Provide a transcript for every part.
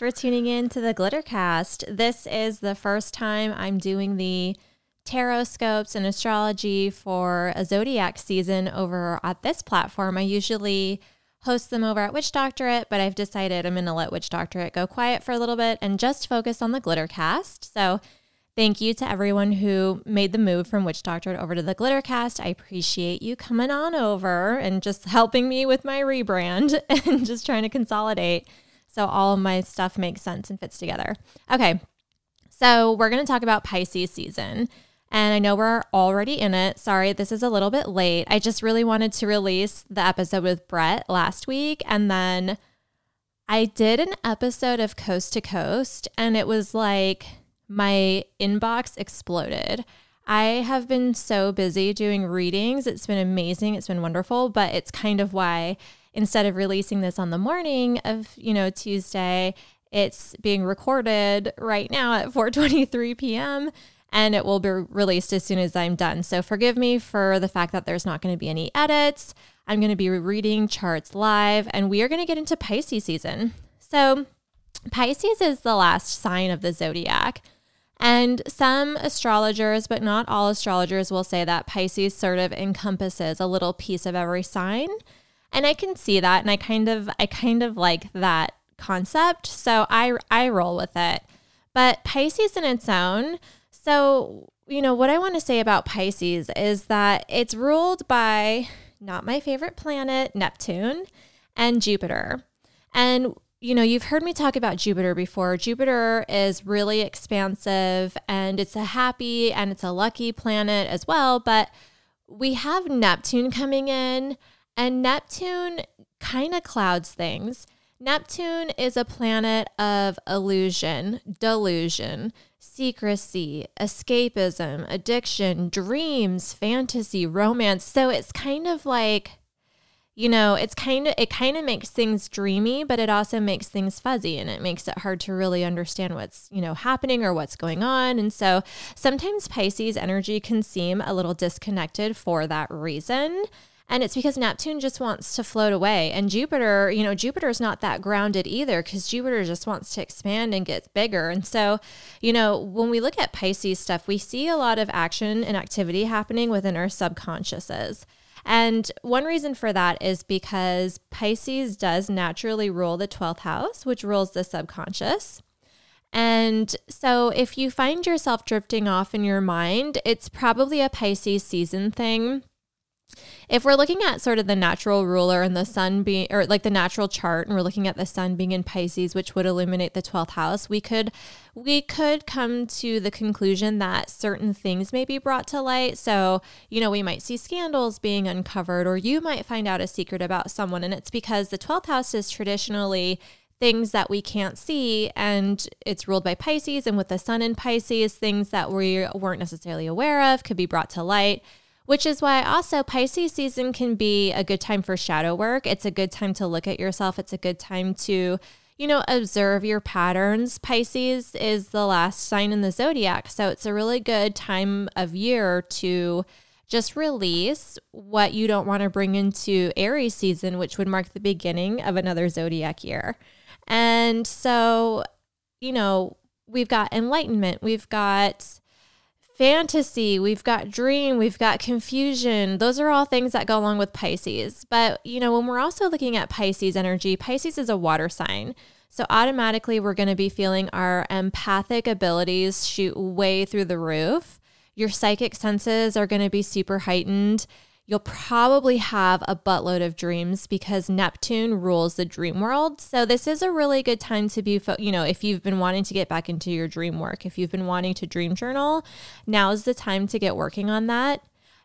For tuning in to the Glittercast. This is the first time I'm doing the tarot scopes and astrology for a zodiac season over at this platform. I usually host them over at Witch Doctorate, but I've decided I'm going to let Witch Doctorate go quiet for a little bit and just focus on the Glittercast. So, thank you to everyone who made the move from Witch Doctorate over to the Glittercast. I appreciate you coming on over and just helping me with my rebrand and just trying to consolidate so all of my stuff makes sense and fits together. Okay. So, we're going to talk about Pisces season. And I know we're already in it. Sorry, this is a little bit late. I just really wanted to release the episode with Brett last week. And then I did an episode of Coast to Coast, and it was like my inbox exploded. I have been so busy doing readings. It's been amazing. It's been wonderful, but it's kind of why instead of releasing this on the morning of, you know, Tuesday, it's being recorded right now at 4:23 p.m and it will be released as soon as I'm done. So forgive me for the fact that there's not going to be any edits. I'm going to be reading charts live, and we are going to get into Pisces season. So, Pisces is the last sign of the zodiac. And some astrologers, but not all astrologers, will say that Pisces sort of encompasses a little piece of every sign. And I can see that and I kind of I kind of like that concept. So I I roll with it. But Pisces in its own so, you know, what I want to say about Pisces is that it's ruled by not my favorite planet, Neptune, and Jupiter. And you know, you've heard me talk about Jupiter before. Jupiter is really expansive and it's a happy and it's a lucky planet as well. But we have Neptune coming in, and Neptune kind of clouds things. Neptune is a planet of illusion, delusion secrecy, escapism, addiction, dreams, fantasy, romance. So it's kind of like you know, it's kind of it kind of makes things dreamy, but it also makes things fuzzy and it makes it hard to really understand what's, you know, happening or what's going on. And so sometimes Pisces energy can seem a little disconnected for that reason. And it's because Neptune just wants to float away. And Jupiter, you know, Jupiter's not that grounded either because Jupiter just wants to expand and get bigger. And so, you know, when we look at Pisces stuff, we see a lot of action and activity happening within our subconsciouses. And one reason for that is because Pisces does naturally rule the 12th house, which rules the subconscious. And so if you find yourself drifting off in your mind, it's probably a Pisces season thing if we're looking at sort of the natural ruler and the sun being, or like the natural chart, and we're looking at the sun being in Pisces, which would illuminate the 12th house, we could, we could come to the conclusion that certain things may be brought to light. So, you know, we might see scandals being uncovered, or you might find out a secret about someone. And it's because the 12th house is traditionally things that we can't see and it's ruled by Pisces and with the sun in Pisces things that we weren't necessarily aware of could be brought to light which is why also Pisces season can be a good time for shadow work. It's a good time to look at yourself. It's a good time to, you know, observe your patterns. Pisces is the last sign in the zodiac. So it's a really good time of year to just release what you don't want to bring into Aries season, which would mark the beginning of another zodiac year. And so, you know, we've got enlightenment, we've got fantasy, we've got dream, we've got confusion. Those are all things that go along with Pisces. But, you know, when we're also looking at Pisces energy, Pisces is a water sign. So automatically we're going to be feeling our empathic abilities shoot way through the roof. Your psychic senses are going to be super heightened you'll probably have a buttload of dreams because Neptune rules the dream world. So this is a really good time to be, fo- you know, if you've been wanting to get back into your dream work, if you've been wanting to dream journal, now is the time to get working on that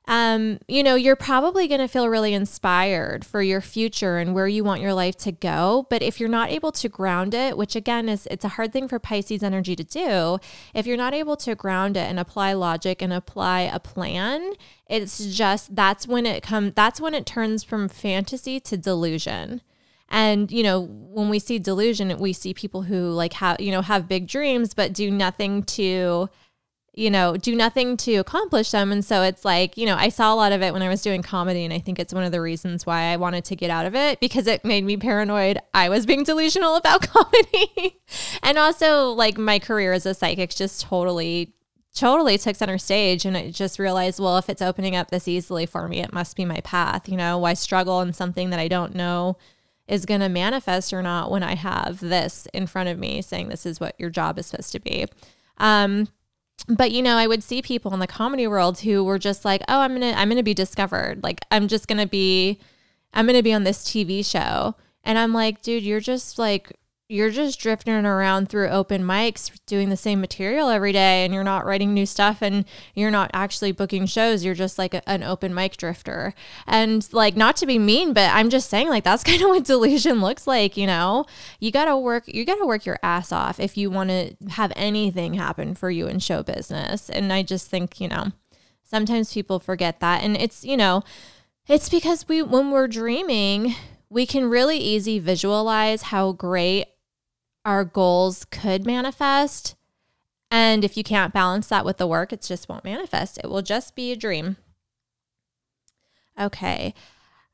um, you know, you're probably going to feel really inspired for your future and where you want your life to go. But if you're not able to ground it, which again is it's a hard thing for Pisces energy to do, if you're not able to ground it and apply logic and apply a plan, it's just that's when it comes that's when it turns from fantasy to delusion. And you know, when we see delusion, we see people who like have, you know, have big dreams but do nothing to you know, do nothing to accomplish them. And so it's like, you know, I saw a lot of it when I was doing comedy. And I think it's one of the reasons why I wanted to get out of it because it made me paranoid. I was being delusional about comedy. and also, like, my career as a psychic just totally, totally took center stage. And I just realized, well, if it's opening up this easily for me, it must be my path. You know, why struggle in something that I don't know is going to manifest or not when I have this in front of me saying this is what your job is supposed to be. Um, but you know, I would see people in the comedy world who were just like, "Oh, I'm to I'm to be discovered. Like I'm just to be I'm to be on this TV show." And I'm like, "Dude, you're just like you're just drifting around through open mics doing the same material every day and you're not writing new stuff and you're not actually booking shows. You're just like a, an open mic drifter. And like not to be mean but i'm just saying like that's kind of what delusion looks like you know? You gotta work you gotta work your ass off if you want to have anything happen for you in show business. And i just think you know sometimes people forget that. And it's you know it's because we when we're dreaming we can really easy visualize how great our goals could manifest. And if you can't balance that with the work, it just won't manifest. It will just be a dream. Okay.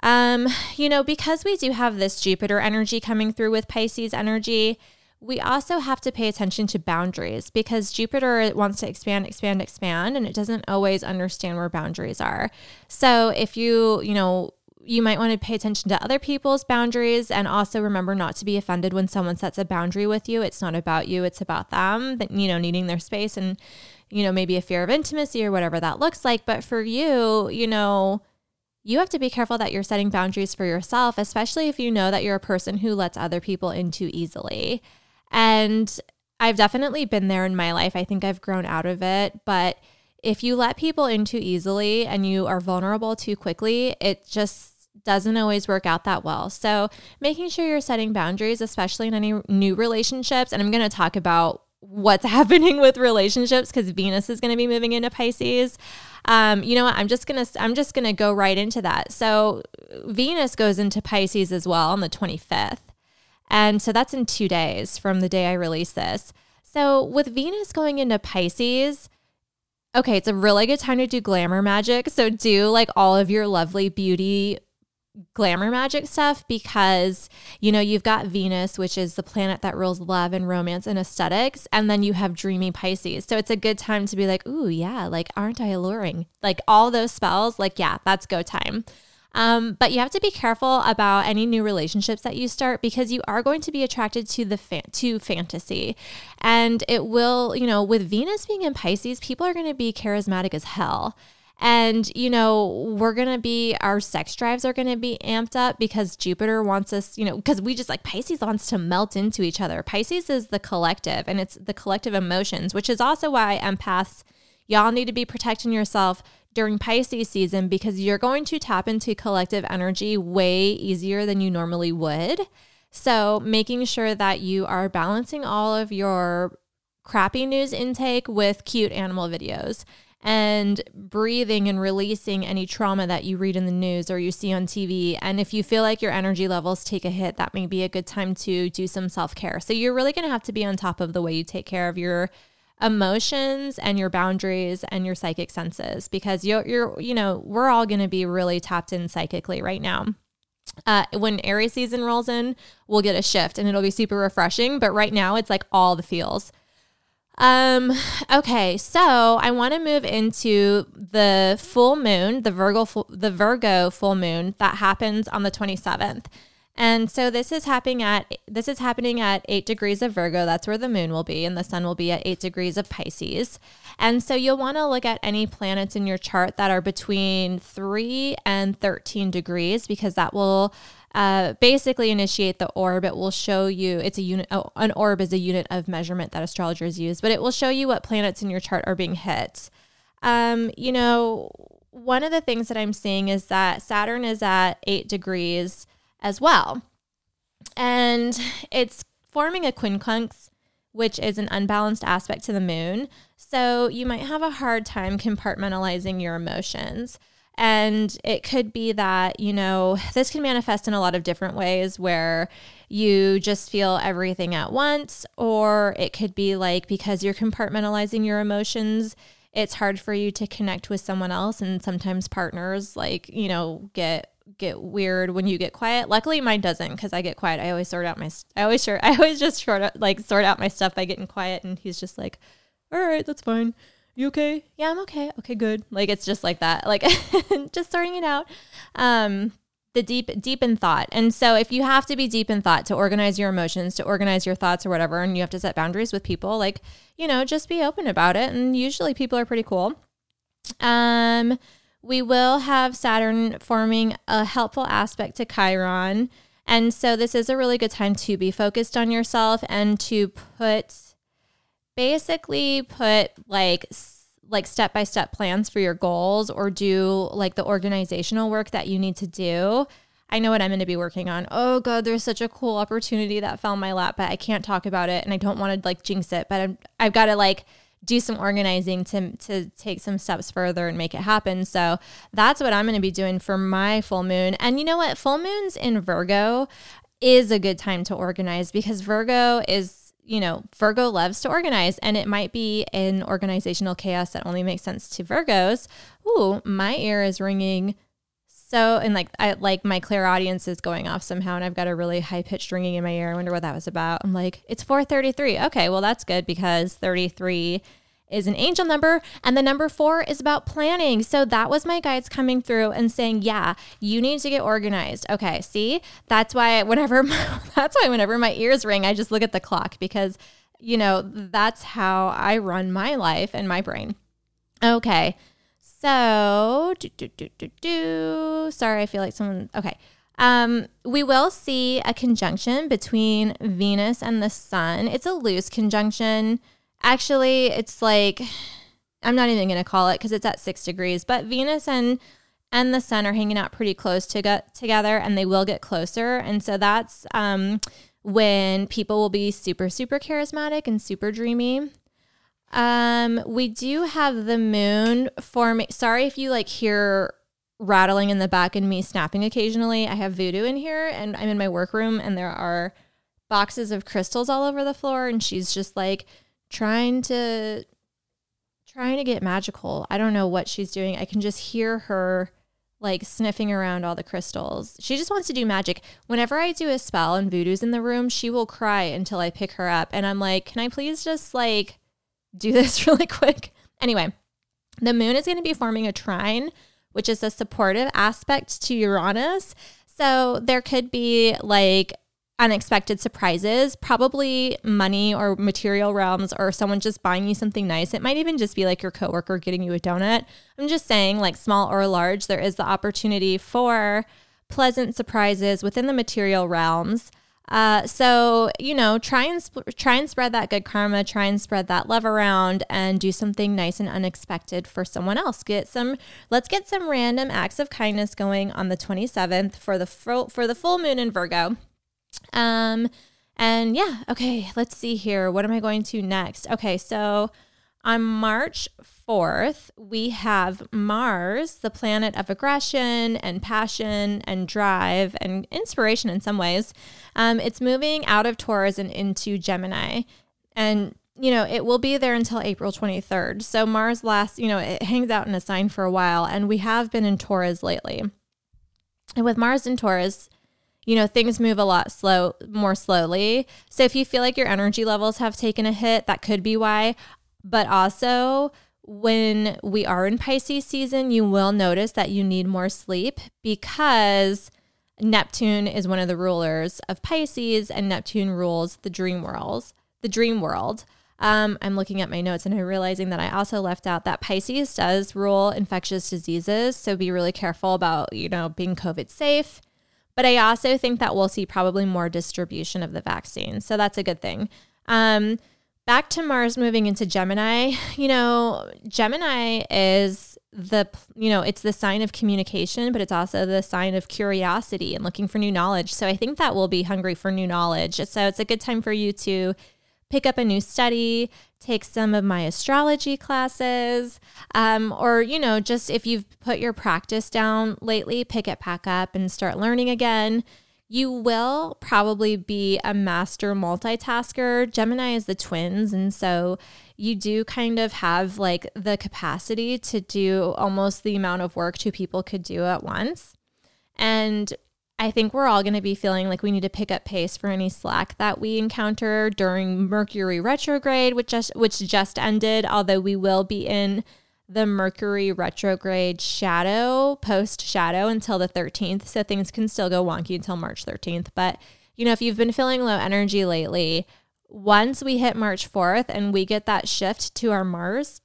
Um, you know, because we do have this Jupiter energy coming through with Pisces energy, we also have to pay attention to boundaries because Jupiter wants to expand, expand, expand, and it doesn't always understand where boundaries are. So if you, you know, you might want to pay attention to other people's boundaries and also remember not to be offended when someone sets a boundary with you. It's not about you, it's about them, that, you know, needing their space and, you know, maybe a fear of intimacy or whatever that looks like. But for you, you know, you have to be careful that you're setting boundaries for yourself, especially if you know that you're a person who lets other people in too easily. And I've definitely been there in my life. I think I've grown out of it, but if you let people in too easily and you are vulnerable too quickly, it just doesn't always work out that well. So, making sure you're setting boundaries, especially in any new relationships. And I'm going to talk about what's happening with relationships because Venus is going to be moving into Pisces. Um, you know what? I'm just gonna I'm just gonna go right into that. So Venus goes into Pisces as well on the 25th, and so that's in two days from the day I release this. So with Venus going into Pisces, okay, it's a really good time to do glamour magic. So do like all of your lovely beauty glamour magic stuff because you know you've got Venus which is the planet that rules love and romance and aesthetics and then you have dreamy Pisces. So it's a good time to be like ooh yeah like aren't I alluring? Like all those spells like yeah that's go time. Um, but you have to be careful about any new relationships that you start because you are going to be attracted to the fa- to fantasy, and it will, you know, with Venus being in Pisces, people are going to be charismatic as hell. And, you know, we're going to be, our sex drives are going to be amped up because Jupiter wants us, you know, because we just like Pisces wants to melt into each other. Pisces is the collective and it's the collective emotions, which is also why empaths, y'all need to be protecting yourself during Pisces season because you're going to tap into collective energy way easier than you normally would. So, making sure that you are balancing all of your crappy news intake with cute animal videos and breathing and releasing any trauma that you read in the news or you see on TV. And if you feel like your energy levels take a hit, that may be a good time to do some self care. So you're really going to have to be on top of the way you take care of your emotions and your boundaries and your psychic senses because you're, you're you know, we're all going to be really tapped in psychically right now. Uh, when Aries season rolls in, we'll get a shift and it'll be super refreshing. But right now, it's like all the feels. Um, okay, so I want to move into the full moon, the Virgo the Virgo full moon that happens on the 27th. And so this is happening at this is happening at 8 degrees of Virgo. That's where the moon will be and the sun will be at 8 degrees of Pisces. And so you'll want to look at any planets in your chart that are between 3 and 13 degrees because that will uh, basically initiate the orb. It will show you it's a unit. Oh, an orb is a unit of measurement that astrologers use, but it will show you what planets in your chart are being hit. Um, you know, one of the things that I'm seeing is that Saturn is at eight degrees as well, and it's forming a quincunx, which is an unbalanced aspect to the moon. So you might have a hard time compartmentalizing your emotions. And it could be that, you know, this can manifest in a lot of different ways where you just feel everything at once, or it could be like because you're compartmentalizing your emotions, it's hard for you to connect with someone else and sometimes partners like, you know, get get weird when you get quiet. Luckily mine doesn't cuz I get quiet. I always sort out my I always sure I always just sort out, like sort out my stuff by getting quiet and he's just like, "All right, that's fine." You okay? Yeah, I'm okay. Okay, good. Like it's just like that. Like just sorting it out. Um the deep deep in thought. And so if you have to be deep in thought to organize your emotions, to organize your thoughts or whatever, and you have to set boundaries with people, like, you know, just be open about it. And usually people are pretty cool. Um we will have Saturn forming a helpful aspect to Chiron. And so this is a really good time to be focused on yourself and to put basically put like like step by step plans for your goals or do like the organizational work that you need to do. I know what I'm going to be working on. Oh god, there's such a cool opportunity that fell in my lap, but I can't talk about it and I don't want to like jinx it, but I'm, I've got to like do some organizing to to take some steps further and make it happen. So that's what I'm going to be doing for my full moon. And you know what? Full moons in Virgo is a good time to organize because Virgo is you know, Virgo loves to organize and it might be an organizational chaos that only makes sense to Virgos. Ooh, my ear is ringing so and like I like my clairaudience is going off somehow and I've got a really high pitched ringing in my ear. I wonder what that was about. I'm like, it's 433. Okay, well that's good because 33 is an angel number and the number 4 is about planning. So that was my guides coming through and saying, "Yeah, you need to get organized." Okay, see? That's why whenever that's why whenever my ears ring, I just look at the clock because you know, that's how I run my life and my brain. Okay. So, do, do, do, do, do. Sorry, I feel like someone. Okay. Um, we will see a conjunction between Venus and the Sun. It's a loose conjunction. Actually, it's like I'm not even going to call it because it's at six degrees. But Venus and and the Sun are hanging out pretty close to get together, and they will get closer. And so that's um, when people will be super super charismatic and super dreamy. Um, we do have the moon forming. Sorry if you like hear rattling in the back and me snapping occasionally. I have voodoo in here and I'm in my workroom and there are boxes of crystals all over the floor and she's just like trying to trying to get magical. I don't know what she's doing. I can just hear her like sniffing around all the crystals. She just wants to do magic. Whenever I do a spell and voodoo's in the room, she will cry until I pick her up and I'm like, "Can I please just like do this really quick. Anyway, the moon is going to be forming a trine, which is a supportive aspect to Uranus. So there could be like unexpected surprises, probably money or material realms, or someone just buying you something nice. It might even just be like your coworker getting you a donut. I'm just saying, like small or large, there is the opportunity for pleasant surprises within the material realms. Uh, so you know, try and sp- try and spread that good karma. Try and spread that love around, and do something nice and unexpected for someone else. Get some. Let's get some random acts of kindness going on the 27th for the fo- for the full moon in Virgo. Um, and yeah, okay. Let's see here. What am I going to next? Okay, so on March 4th, we have Mars, the planet of aggression and passion and drive and inspiration in some ways. Um, it's moving out of Taurus and into Gemini. And, you know, it will be there until April 23rd. So Mars lasts, you know, it hangs out in a sign for a while. And we have been in Taurus lately. And with Mars in Taurus, you know, things move a lot slow, more slowly. So if you feel like your energy levels have taken a hit, that could be why. But also, when we are in Pisces season, you will notice that you need more sleep because Neptune is one of the rulers of Pisces and Neptune rules the dream worlds, the dream world. Um, I'm looking at my notes and I'm realizing that I also left out that Pisces does rule infectious diseases. So be really careful about, you know, being COVID safe. But I also think that we'll see probably more distribution of the vaccine. So that's a good thing. Um, back to Mars moving into Gemini, you know, Gemini is the, you know, it's the sign of communication, but it's also the sign of curiosity and looking for new knowledge. So I think that we'll be hungry for new knowledge. So it's a good time for you to pick up a new study, take some of my astrology classes, um, or, you know, just if you've put your practice down lately, pick it back up and start learning again You will probably be a master multitasker. Gemini is the twins. And so you do kind of have like the capacity to do almost the amount of work two people could do at once. And I think we're all going to be feeling like we need to pick up pace for any slack that we encounter during Mercury retrograde, which just which just ended. Although we will be in the Mercury retrograde shadow, post shadow until the 13th. So things can still go wonky until March 13th. But, you know, if you've been feeling low energy lately, once we hit March 4th and we get that shift to our Mars,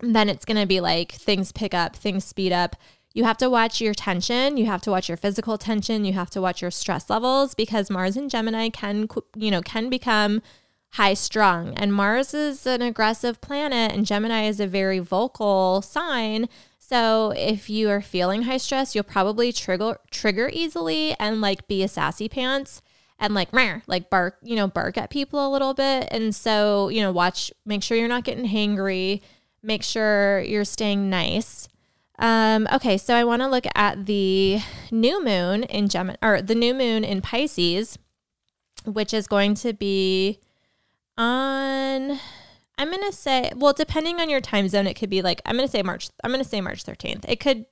then it's going to be like things pick up, things speed up. You have to watch your tension. You have to watch your physical tension. You have to watch your stress levels because Mars and Gemini can, you know, can become high strung. And Mars is an aggressive planet, and Gemini is a very vocal sign. So if you are feeling high stress, you'll probably trigger trigger easily and like be a sassy pants and like like bark, you know, bark at people a little bit. And so, you know, watch, make sure you're not getting hangry, make sure you're staying nice. Um, okay, so I want to look at the new moon in Gemini or the new moon in Pisces, which is going to be on I'm to say well depending on your time zone it could be like I'm to say March I'm to say March 13th. It could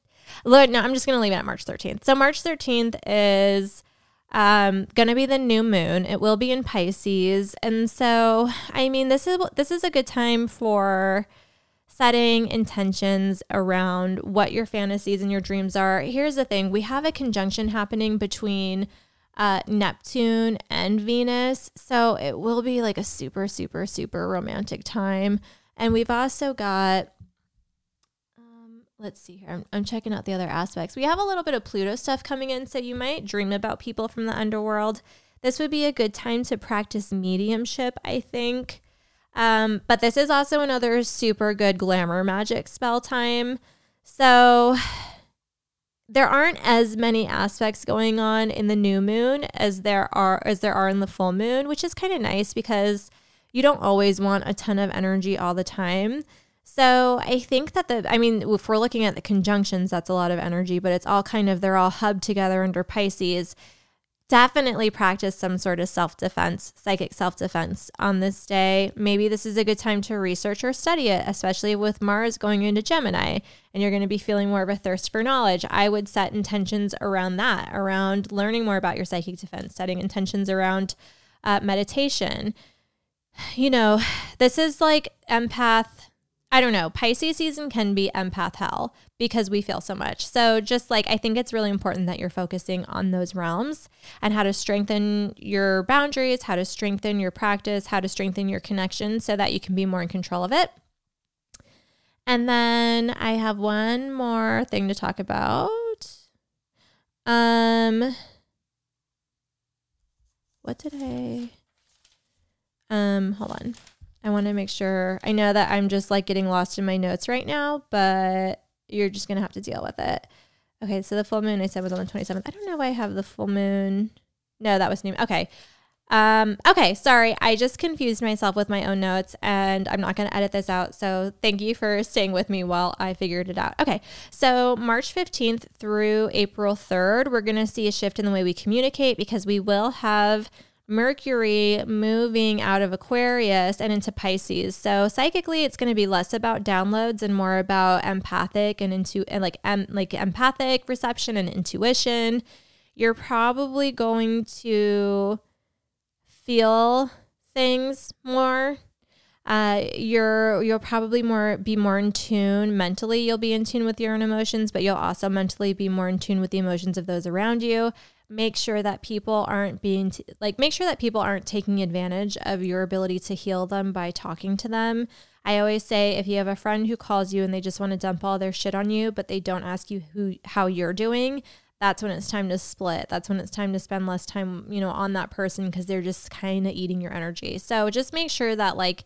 no, I'm just to leave it at March 13th. So March 13th is um to be the new moon. It will be in Pisces. And so I mean this is this is a good time for setting intentions around what your fantasies and your dreams are. Here's the thing, we have a conjunction happening between uh, Neptune and Venus. So it will be like a super, super, super romantic time. And we've also got, um, let's see here, I'm, I'm checking out the other aspects. We have a little bit of Pluto stuff coming in. So you might dream about people from the underworld. This would be a good time to practice mediumship, I think. Um, but this is also another super good glamour magic spell time. So there aren't as many aspects going on in the new moon as there are as there are in the full moon, which is kind of nice because you don't always want a ton of energy all the time. So I think that the I mean, if we're looking at the conjunctions, that's a lot of energy, but it's all kind of they're all hubbed together under Pisces definitely practice some sort of self defense, psychic self defense on this day. Maybe this is a good time to research or study it, especially with Mars going into Gemini and you're going to be feeling more of a thirst for knowledge. I would set intentions around that, around learning more about your psychic defense, setting intentions around uh, meditation. You know, this is like empath I don't know, Pisces season can be empath hell because we feel so much. So, just like I think it's really important that you're focusing on those realms and how to strengthen your boundaries, how to strengthen your practice, how to strengthen your connection so that you can be more in control of it. And then I have one more thing to talk about. Um, what did I? Um, hold on. I want to make sure. I know that I'm just like getting lost in my notes right now, but you're just going to have to deal with it. Okay, so the full moon I said was on the 27th. I don't know why I have the full moon. No, that was new. Okay. Um, okay, sorry. I just confused myself with my own notes and I'm not going to edit this out. So thank you for staying with me while I figured it out. Okay, so March 15th through April 3rd, we're going to see a shift in the way we communicate because we will have Mercury moving out of Aquarius and into Pisces. So psychically, it's going to be less about downloads and more about empathic and into and like em, like empathic reception and intuition. You're probably going to feel things more. Uh, you're you'll probably more be more in tune mentally. You'll be in tune with your own emotions, but you'll also mentally be more in tune with the emotions of those around you make sure that people aren't being t- like make sure that people aren't taking advantage of your ability to heal them by talking to them. I always say if you have a friend who calls you and they just want to dump all their shit on you, but they don't ask you who how you're doing, that's when it's time to split. That's when it's time to spend less time, you know, on that person because they're just kind of eating your energy. So just make sure that like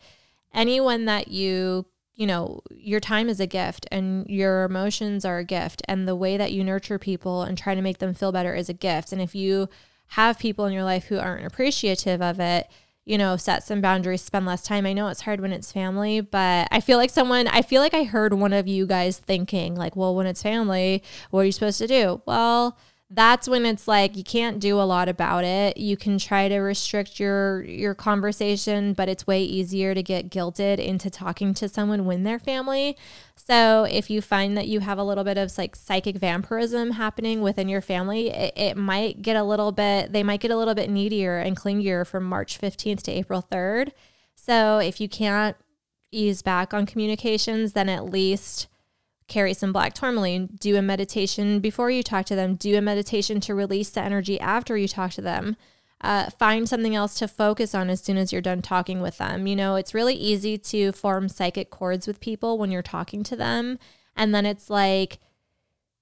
anyone that you you know, your time is a gift and your emotions are a gift. And the way that you nurture people and try to make them feel better is a gift. And if you have people in your life who aren't appreciative of it, you know, set some boundaries, spend less time. I know it's hard when it's family, but I feel like someone, I feel like I heard one of you guys thinking, like, well, when it's family, what are you supposed to do? Well, that's when it's like you can't do a lot about it. You can try to restrict your your conversation, but it's way easier to get guilted into talking to someone when they're family. So if you find that you have a little bit of like psychic vampirism happening within your family, it, it might get a little bit they might get a little bit needier and clingier from March 15th to April 3rd. So if you can't ease back on communications, then at least carry some black tourmaline, do a meditation before you talk to them, do a meditation to release the energy after you talk to them. Uh, find something else to focus on as soon as you're done talking with them. You know, it's really easy to form psychic cords with people when you're talking to them. And then it's like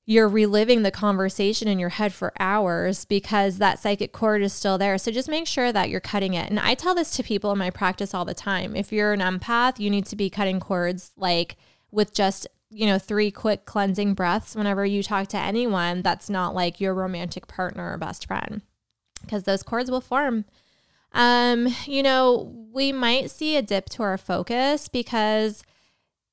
you're reliving the conversation in your head for hours because that psychic cord is still there. So just make sure that you're cutting it. And I tell this to people in my practice all the time. If you're an empath, you need to be cutting cords like with just you know, three quick cleansing breaths whenever you talk to anyone that's not like your romantic partner or best friend, because those cords will form. Um, you know, we might see a dip to our focus because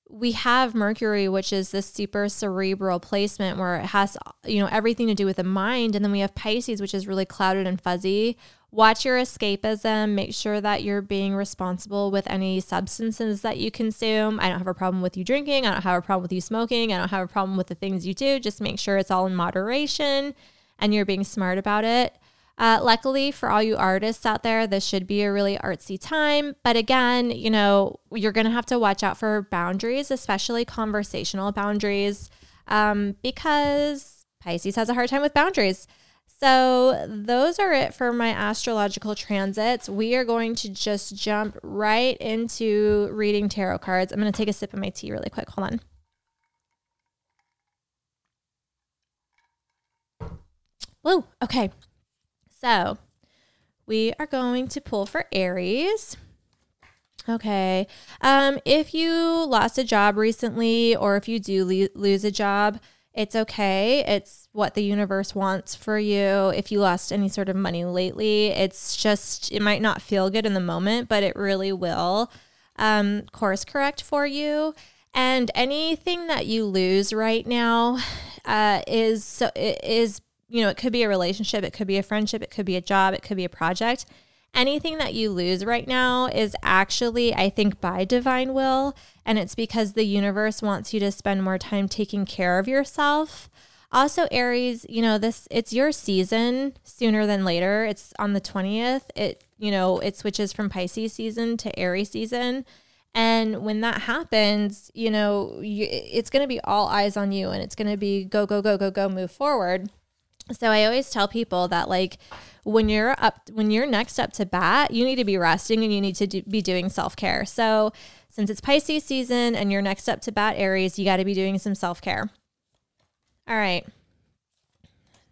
we have Mercury, which is this super cerebral placement where it has, you know, everything to do with the mind. And then we have Pisces, which is really clouded and fuzzy, Watch your escapism. Make sure that you're being responsible with any substances that you consume. I don't have a problem with you drinking. I don't have a problem with you smoking. I don't have a problem with the things you do. Just make sure it's all in moderation and you're being smart about it. Uh, luckily, for all you artists out there, this should be a really artsy time. But again, you know, you're going to have to watch out for boundaries, especially conversational boundaries, um, because Pisces has a hard time with boundaries. So, those are it for my astrological transits. We are going to just jump right into reading tarot cards. I'm going to take a sip of my tea really quick. Hold on. Woo, okay. So, we are going to pull for Aries. Okay. Um, if you lost a job recently, or if you do le- lose a job, it's okay. It's what the universe wants for you. If you lost any sort of money lately, it's just, it might not feel good in the moment, but it really will um, course correct for you. And anything that you lose right now uh, is so is you know it could be a relationship, it could be a friendship, it could be a job, it could be a project anything that you lose right now is actually, I think, by divine will. And it's because the universe wants you to spend more time taking care of yourself. Also, Aries, you know, this it's your season sooner than later. It's on the 20th. It, you know, it switches from Pisces season to Aries season. And when that happens, you know, you, it's going to be all eyes on you and it's going to be go, go, go, go, go, move forward. So I always tell people that, like, when you're up when you're next up to bat, you need to be resting and you need to do, be doing self-care. So, since it's Pisces season and you're next up to bat Aries, you got to be doing some self-care. All right.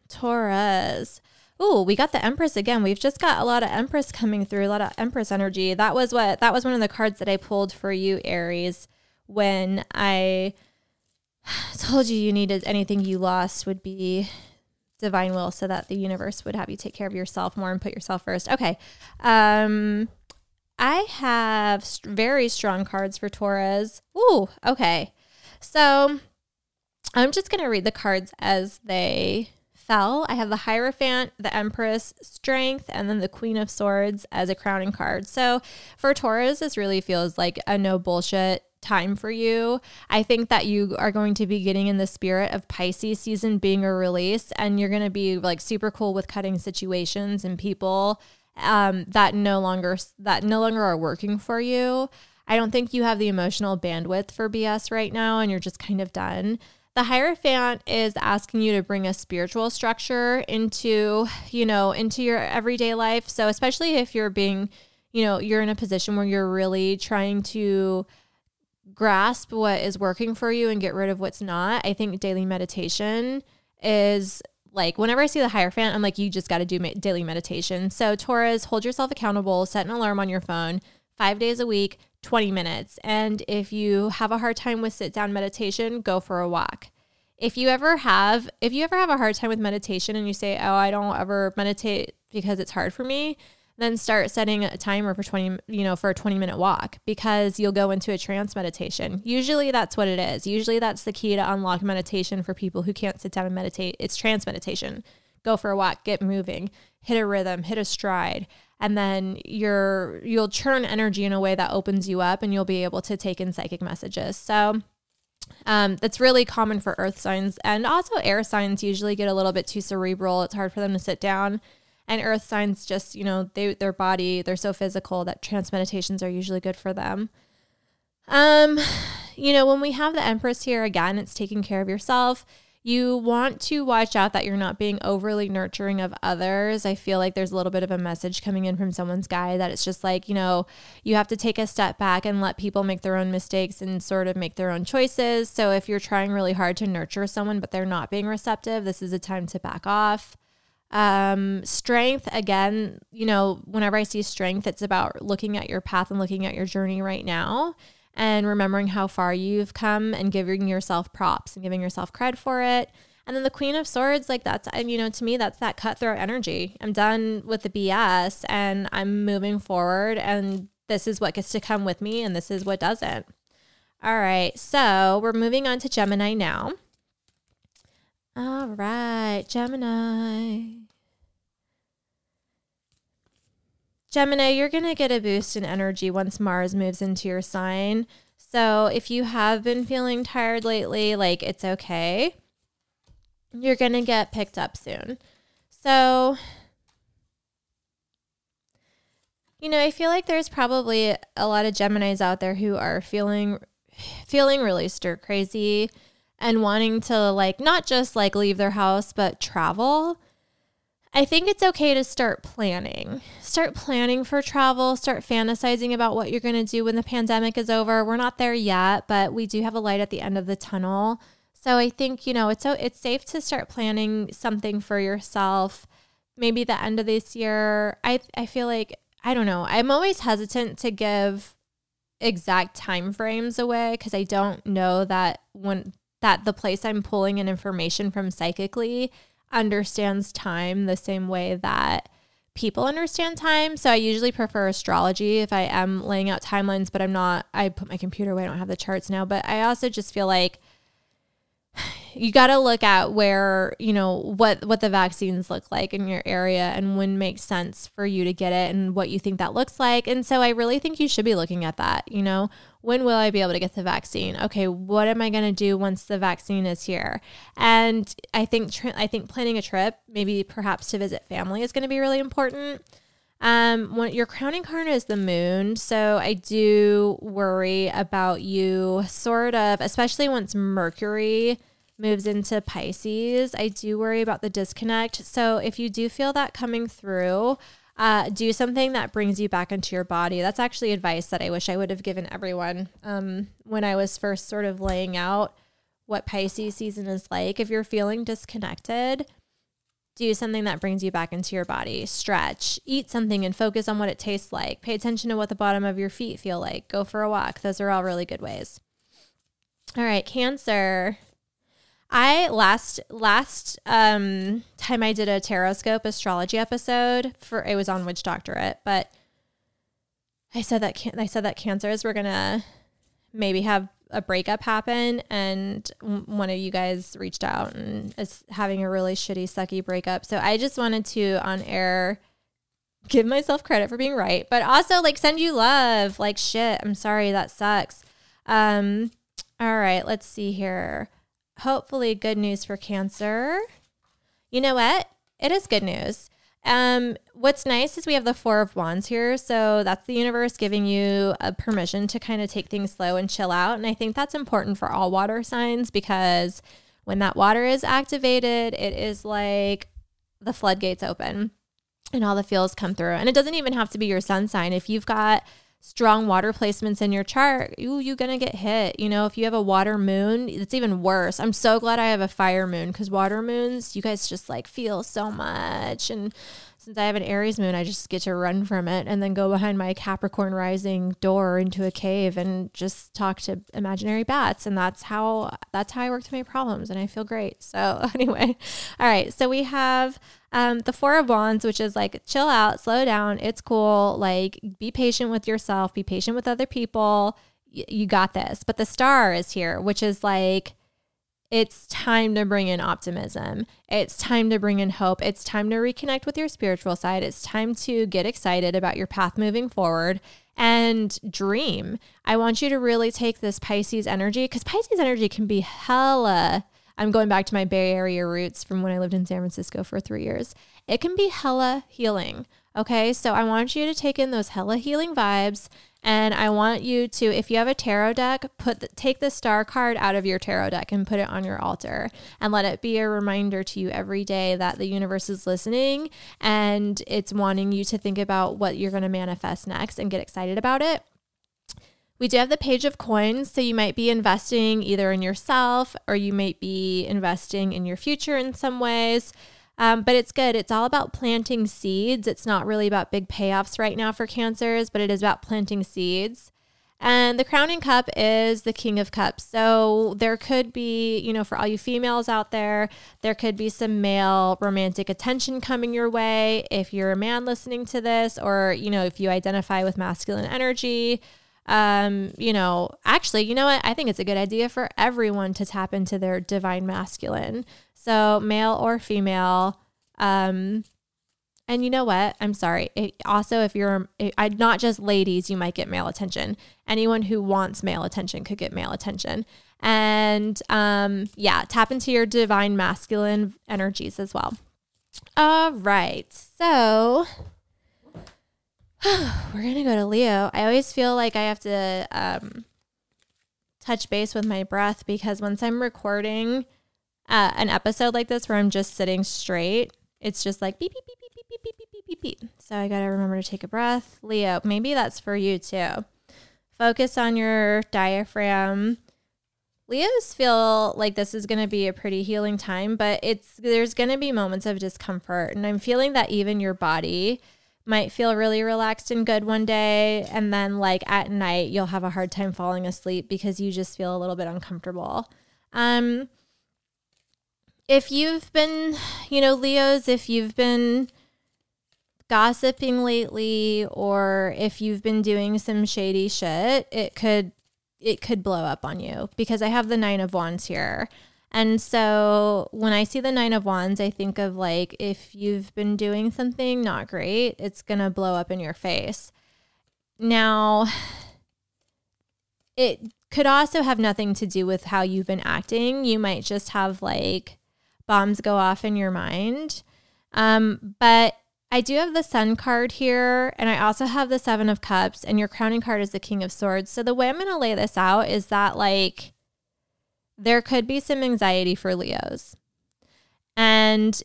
Taurus. Oh, we got the Empress again. We've just got a lot of Empress coming through, a lot of Empress energy. That was what that was one of the cards that I pulled for you, Aries, when I told you you needed anything you lost would be divine will so that the universe would have you take care of yourself more and put yourself first. Okay. Um I have st- very strong cards for Taurus. Ooh, okay. So I'm just going to read the cards as they fell. I have the Hierophant, the Empress, Strength, and then the Queen of Swords as a crowning card. So for Taurus, this really feels like a no bullshit time for you. I think that you are going to be getting in the spirit of Pisces season being a release, and you're going to be like super cool with cutting situations and people um, that no longer that no longer are working for you. I don't think you have the emotional bandwidth for BS right now, and you're just kind of done. The Hierophant is asking you to bring a spiritual structure into, you know, into your everyday life. So, especially if you're being, you know, you're in a position where you're really trying to grasp what is working for you and get rid of what's not, I think daily meditation is like whenever I see the Hierophant, I'm like, you just got to do daily meditation. So, Taurus, hold yourself accountable, set an alarm on your phone five days a week, 20 minutes. And if you have a hard time with sit down meditation, go for a walk. If you ever have, if you ever have a hard time with meditation and you say, oh, I don't ever meditate because it's hard for me, then start setting a timer for 20 you know for a 20 minute walk because you'll go into a trance meditation usually that's what it is usually that's the key to unlock meditation for people who can't sit down and meditate it's trance meditation go for a walk, get moving, hit a rhythm, hit a stride. And then you're you'll churn energy in a way that opens you up and you'll be able to take in psychic messages. So um, that's really common for earth signs and also air signs usually get a little bit too cerebral. It's hard for them to sit down. And earth signs just, you know, they their body, they're so physical that trance meditations are usually good for them. Um, you know, when we have the Empress here again, it's taking care of yourself. You want to watch out that you're not being overly nurturing of others. I feel like there's a little bit of a message coming in from someone's guy that it's just like, you know, you have to take a step back and let people make their own mistakes and sort of make their own choices. So if you're trying really hard to nurture someone, but they're not being receptive, this is a time to back off. Um, strength, again, you know, whenever I see strength, it's about looking at your path and looking at your journey right now and remembering how far you've come and giving yourself props and giving yourself cred for it. And then the Queen of Swords, like that's, and you know, to me, that's that cutthroat energy. I'm done with the BS and I'm moving forward, and this is what gets to come with me, and this is what doesn't. All right, so we're moving on to Gemini now. All right, Gemini. Gemini, you're going to get a boost in energy once Mars moves into your sign. So if you have been feeling tired lately, like it's okay. You're going to get picked up soon. So, you know, I feel like there's probably a lot of Geminis out there who are feeling feeling really stir crazy and wanting to like not just like leave their house but travel. I think it's okay to start planning. Start planning for travel, start fantasizing about what you're going to do when the pandemic is over. We're not there yet, but we do have a light at the end of the tunnel. So I think, you know, it's so it's safe to start planning something for yourself. Maybe the end of this year. I I feel like I don't know. I'm always hesitant to give exact time frames away because I don't know that when that the place I'm pulling in information from psychically understands time the same way that people understand time. So I usually prefer astrology if I am laying out timelines, but I'm not, I put my computer away, I don't have the charts now. But I also just feel like you got to look at where you know what what the vaccines look like in your area and when makes sense for you to get it and what you think that looks like and so i really think you should be looking at that you know when will i be able to get the vaccine? Okay what am i going to do once the vaccine is here? And i think i think planning a trip maybe perhaps to visit family is going to be really important. Um, when your crowning card is the moon, so I do worry about you, sort of, especially once Mercury moves into Pisces, I do worry about the disconnect. So if you do feel that coming through, uh, do something that brings you back into your body. That's actually advice that I wish I would have given everyone um, when I was first sort of laying out what Pisces season is like. If you're feeling disconnected, do something that brings you back into your body. Stretch, eat something and focus on what it tastes like. Pay attention to what the bottom of your feet feel like. Go for a walk. Those are all really good ways. All right, Cancer. I last last um time I did a Tarotscope astrology episode for it was on Witch Doctorate, but I said that can, I said that cancers were gonna maybe have a breakup happen, and one of you guys reached out and is having a really shitty, sucky breakup. So I just wanted to on air give myself credit for being right, but also like send you love. Like shit, I'm sorry that sucks. Um, all right, let's see here hopefully good news for cancer. You know what? It is good news. Um, what's nice is we have the Four of Wands here. So that's the universe giving you a permission to kind of take things slow and chill out. And I think that's important for all water signs because when that water is activated, it is like the floodgates open and all the feels come through. And it doesn't even have to be your sun sign. If you've got strong water placements in your chart, you you're gonna get hit. You know, if you have a water moon, it's even worse. I'm so glad I have a fire moon because water moons, you guys just like feel so much. And since I have an Aries moon, I just get to run from it and then go behind my Capricorn rising door into a cave and just talk to imaginary bats. And that's how that's how I work through my problems and I feel great. So anyway, all right. So we have um, the Four of Wands, which is like chill out, slow down, it's cool. Like be patient with yourself, be patient with other people. Y- you got this. But the Star is here, which is like it's time to bring in optimism. It's time to bring in hope. It's time to reconnect with your spiritual side. It's time to get excited about your path moving forward and dream. I want you to really take this Pisces energy because Pisces energy can be hella. I'm going back to my Bay Area roots from when I lived in San Francisco for three years. It can be hella healing. Okay. So I want you to take in those hella healing vibes and I want you to, if you have a tarot deck, put the, take the star card out of your tarot deck and put it on your altar, and let it be a reminder to you every day that the universe is listening and it's wanting you to think about what you're going to manifest next and get excited about it. We do have the page of coins, so you might be investing either in yourself or you might be investing in your future in some ways. Um, but it's good. It's all about planting seeds. It's not really about big payoffs right now for cancers, but it is about planting seeds. And the crowning cup is the king of cups. So there could be, you know, for all you females out there, there could be some male romantic attention coming your way. If you're a man listening to this, or, you know, if you identify with masculine energy, um, you know, actually, you know what? I think it's a good idea for everyone to tap into their divine masculine. So, male or female. Um, and you know what? I'm sorry. It, also, if you're it, not just ladies, you might get male attention. Anyone who wants male attention could get male attention. And um, yeah, tap into your divine masculine energies as well. All right. So we're to go to Leo. I always feel like I have to um, touch base with my breath because once I'm recording, uh, an episode like this where I'm just sitting straight, it's just like beep, beep, beep, beep, beep, beep, beep, beep, beep, beep. So I got to remember to take a breath. Leo, maybe that's for you too. Focus on your diaphragm. Leos feel like this is going to be a pretty healing time, but it's there's going to be moments of discomfort, and I'm feeling that even your body might feel really relaxed and good one day, and then like at night you'll have a hard time falling asleep because you just feel a little bit uncomfortable. Um, if you've been, you know, Leos, if you've been gossiping lately or if you've been doing some shady shit, it could it could blow up on you because I have the 9 of wands here. And so when I see the 9 of wands, I think of like if you've been doing something not great, it's going to blow up in your face. Now, it could also have nothing to do with how you've been acting. You might just have like bombs go off in your mind. Um, but I do have the Sun card here, and I also have the Seven of Cups, and your crowning card is the King of Swords. So the way I'm going to lay this out is that, like, there could be some anxiety for Leos. And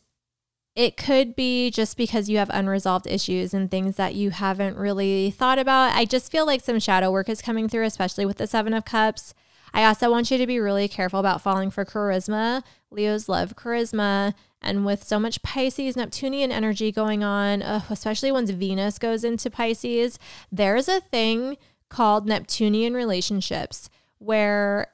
it could be just because you have unresolved issues and things that you haven't really thought about. I just feel like some shadow work is coming through, especially with the Seven of Cups. I also want you to be really careful about falling for charisma. Leos love charisma. And with so much Pisces, Neptunian energy going on, especially once Venus goes into Pisces, there's a thing called Neptunian relationships where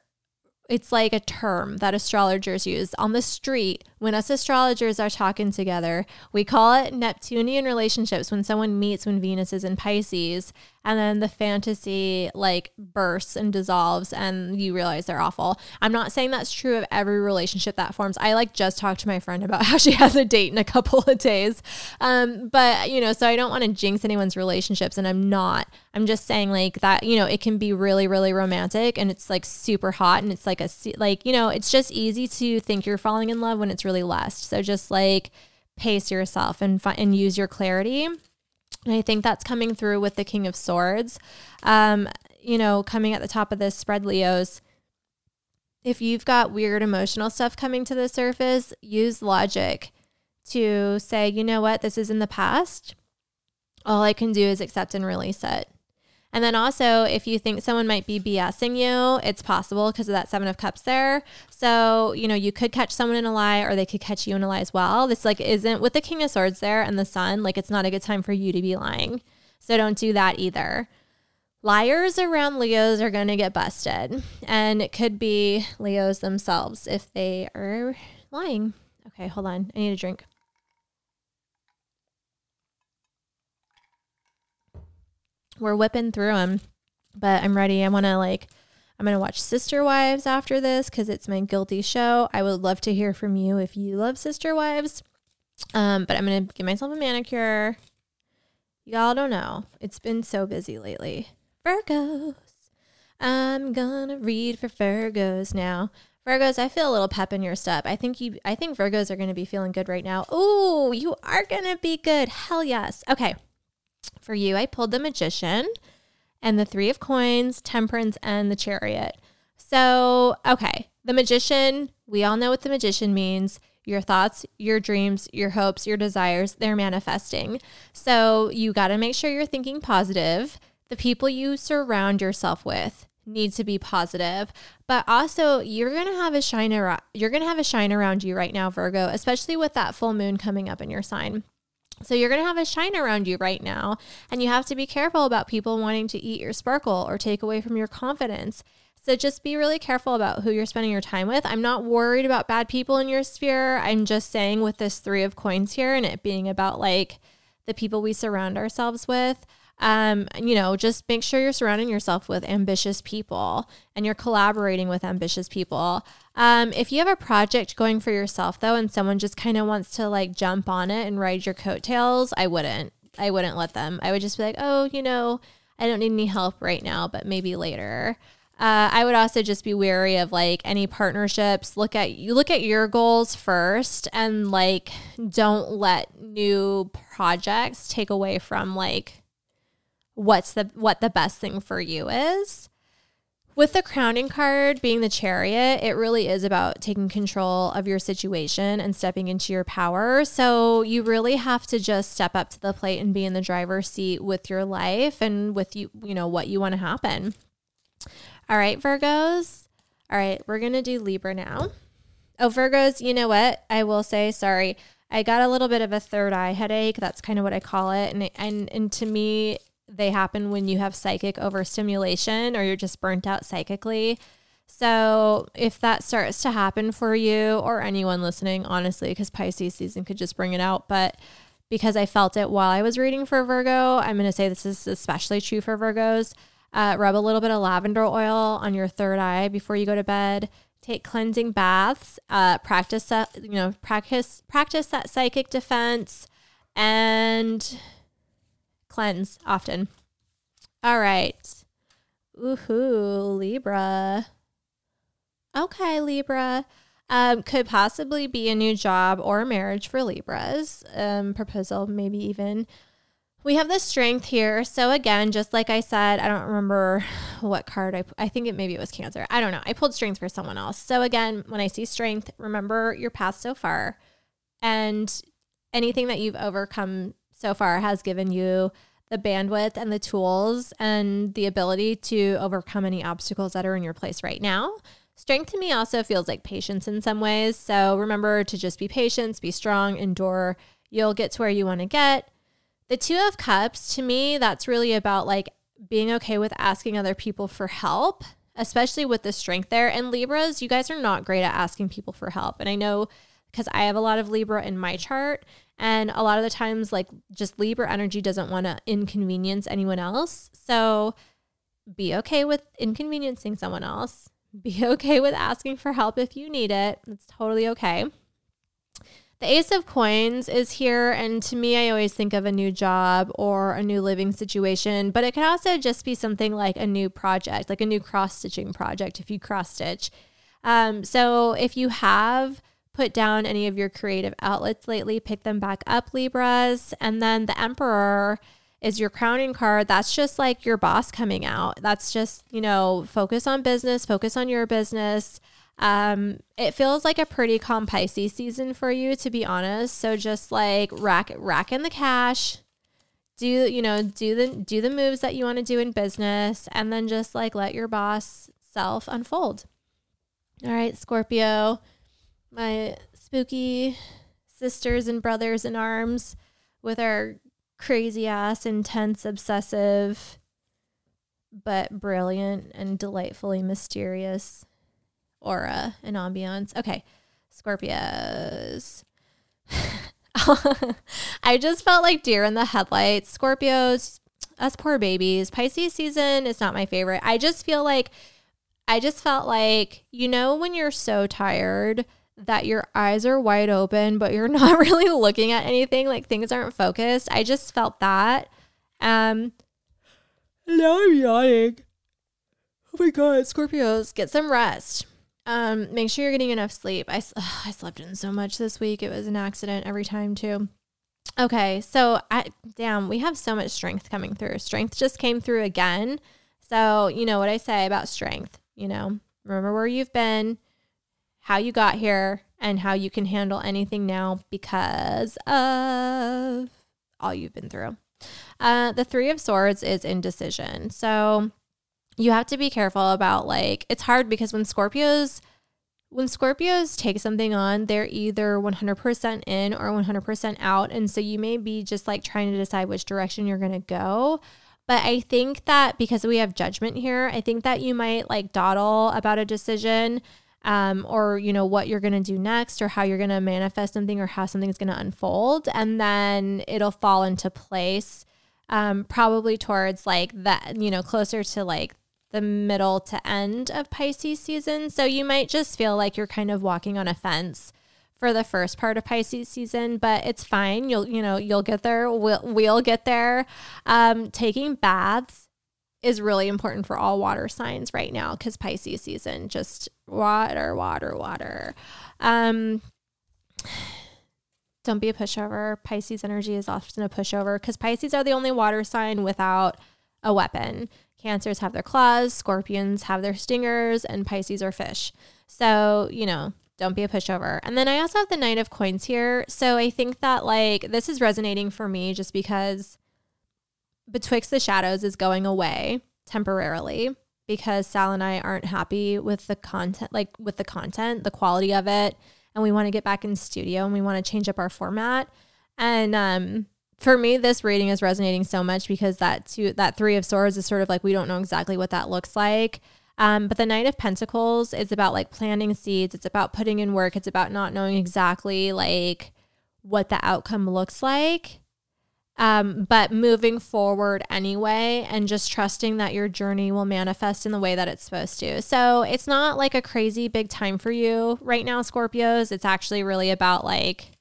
it's like a term that astrologers use. On the street when us astrologers are talking together. We call it Neptunian relationships when someone meets when Venus is in Pisces and then the fantasy like bursts and dissolves and you realize they're awful. I'm not saying that's true of every relationship that forms. I like just talked to my friend about how she has a date in a couple of days. Um, but you know, so I don't want to jinx anyone's relationships and I'm not. I'm just saying like that, you know, it can be really really romantic and it's like super hot and it's like a like, you know, it's just easy to think you're falling in love when it's really lust. So just like pace yourself and fi- and use your clarity and I think that's coming through with the King of Swords. Um, you know, coming at the top of this spread, Leos. If you've got weird emotional stuff coming to the surface, use logic to say, you know what, this is in the past. All I can do is accept and release it. And then also, if you think someone might be BSing you, it's possible because of that Seven of Cups there. So, you know, you could catch someone in a lie or they could catch you in a lie as well. This, like, isn't with the King of Swords there and the Sun, like, it's not a good time for you to be lying. So don't do that either. Liars around Leos are going to get busted. And it could be Leos themselves if they are lying. Okay, hold on. I need a drink. We're whipping through them, but I'm ready. I want to like, I'm going to watch Sister Wives after this because it's my guilty show. I would love to hear from you if you love Sister Wives. Um, but I'm going to give myself a manicure. Y'all don't know. It's been so busy lately. Virgos. I'm gonna read for Virgos now. Virgos, I feel a little pep in your step. I think you I think Virgos are gonna be feeling good right now. Oh, you are gonna be good. Hell yes. Okay. For you, I pulled the magician and the three of coins, temperance, and the chariot. So, okay, the magician, we all know what the magician means. Your thoughts, your dreams, your hopes, your desires, they're manifesting. So, you got to make sure you're thinking positive. The people you surround yourself with need to be positive, but also you're going to have a shine around you're going to have a shine around you right now, Virgo, especially with that full moon coming up in your sign. So you're going to have a shine around you right now, and you have to be careful about people wanting to eat your sparkle or take away from your confidence. So just be really careful about who you're spending your time with. I'm not worried about bad people in your sphere. I'm just saying with this 3 of coins here and it being about like the people we surround ourselves with, um, you know, just make sure you're surrounding yourself with ambitious people and you're collaborating with ambitious people. Um, if you have a project going for yourself though, and someone just kind of wants to like jump on it and ride your coattails, I wouldn't. I wouldn't let them. I would just be like, oh, you know, I don't need any help right now, but maybe later. Uh, I would also just be wary of like any partnerships. Look at you look at your goals first, and like don't let new projects take away from like what's the what the best thing for you is. With the crowning card being the chariot, it really is about taking control of your situation and stepping into your power. So you really have to just step up to the plate and be in the driver's seat with your life and with you, you know, what you want to happen. All right, Virgos. All right, we're going to do Libra now. Oh, Virgos, you know what? I will say sorry. I got a little bit of a third eye headache. That's kind of what I call it. And and and to me, they happen when you have psychic overstimulation or you're just burnt out psychically. So, if that starts to happen for you or anyone listening, honestly, because Pisces season could just bring it out, but because I felt it while I was reading for Virgo, I'm going to say this is especially true for Virgos. Uh, rub a little bit of lavender oil on your third eye before you go to bed. Take cleansing baths. Uh, practice that, you know, practice practice that psychic defense, and cleanse often. All right. Woohoo, Libra. Okay, Libra. Um, could possibly be a new job or marriage for Libras. Um, proposal, maybe even. We have the strength here. So again, just like I said, I don't remember what card I. I think it maybe it was Cancer. I don't know. I pulled strength for someone else. So again, when I see strength, remember your path so far, and anything that you've overcome so far has given you the bandwidth and the tools and the ability to overcome any obstacles that are in your place right now. Strength to me also feels like patience in some ways. So remember to just be patient, be strong, endure. You'll get to where you want to get. The Two of Cups, to me, that's really about like being okay with asking other people for help, especially with the strength there. And Libras, you guys are not great at asking people for help. And I know because I have a lot of Libra in my chart. And a lot of the times, like just Libra energy doesn't want to inconvenience anyone else. So be okay with inconveniencing someone else. Be okay with asking for help if you need it. It's totally okay. The Ace of Coins is here. And to me, I always think of a new job or a new living situation, but it can also just be something like a new project, like a new cross stitching project if you cross stitch. Um, so if you have put down any of your creative outlets lately, pick them back up, Libras. And then the Emperor is your crowning card. That's just like your boss coming out. That's just, you know, focus on business, focus on your business. Um, it feels like a pretty calm Pisces season for you, to be honest. So just like rack rack in the cash, do you know, do the do the moves that you want to do in business, and then just like let your boss self unfold. All right, Scorpio my spooky sisters and brothers in arms with our crazy ass, intense, obsessive, but brilliant and delightfully mysterious aura and ambiance. Okay, Scorpios. I just felt like deer in the headlights. Scorpios, us poor babies. Pisces season is not my favorite. I just feel like I just felt like, you know, when you're so tired that your eyes are wide open, but you're not really looking at anything, like things aren't focused. I just felt that. Um, now I'm yawning. Oh my God, Scorpios, get some rest. Um, make sure you're getting enough sleep. I, ugh, I slept in so much this week. It was an accident every time, too. Okay, so I damn, we have so much strength coming through. Strength just came through again. So, you know what I say about strength, you know, remember where you've been, how you got here, and how you can handle anything now because of all you've been through. Uh, the Three of Swords is indecision. So, you have to be careful about like, it's hard because when Scorpios when Scorpios take something on, they're either 100% in or 100% out. And so you may be just like trying to decide which direction you're going to go. But I think that because we have judgment here, I think that you might like dawdle about a decision um, or, you know, what you're going to do next or how you're going to manifest something or how something's going to unfold. And then it'll fall into place um, probably towards like that, you know, closer to like the middle to end of Pisces season. So you might just feel like you're kind of walking on a fence for the first part of Pisces season, but it's fine. You'll, you know, you'll get there. We'll, we'll get there. Um, taking baths is really important for all water signs right now because Pisces season, just water, water, water. Um, don't be a pushover. Pisces energy is often a pushover because Pisces are the only water sign without a weapon. Cancers have their claws, scorpions have their stingers, and Pisces are fish. So, you know, don't be a pushover. And then I also have the Knight of Coins here. So I think that like this is resonating for me just because Betwixt the Shadows is going away temporarily because Sal and I aren't happy with the content, like with the content, the quality of it. And we want to get back in studio and we want to change up our format. And um, for me, this reading is resonating so much because that two, that three of swords is sort of like we don't know exactly what that looks like. Um, but the Knight of Pentacles is about like planting seeds. It's about putting in work. It's about not knowing exactly like what the outcome looks like, um, but moving forward anyway and just trusting that your journey will manifest in the way that it's supposed to. So it's not like a crazy big time for you right now, Scorpios. It's actually really about like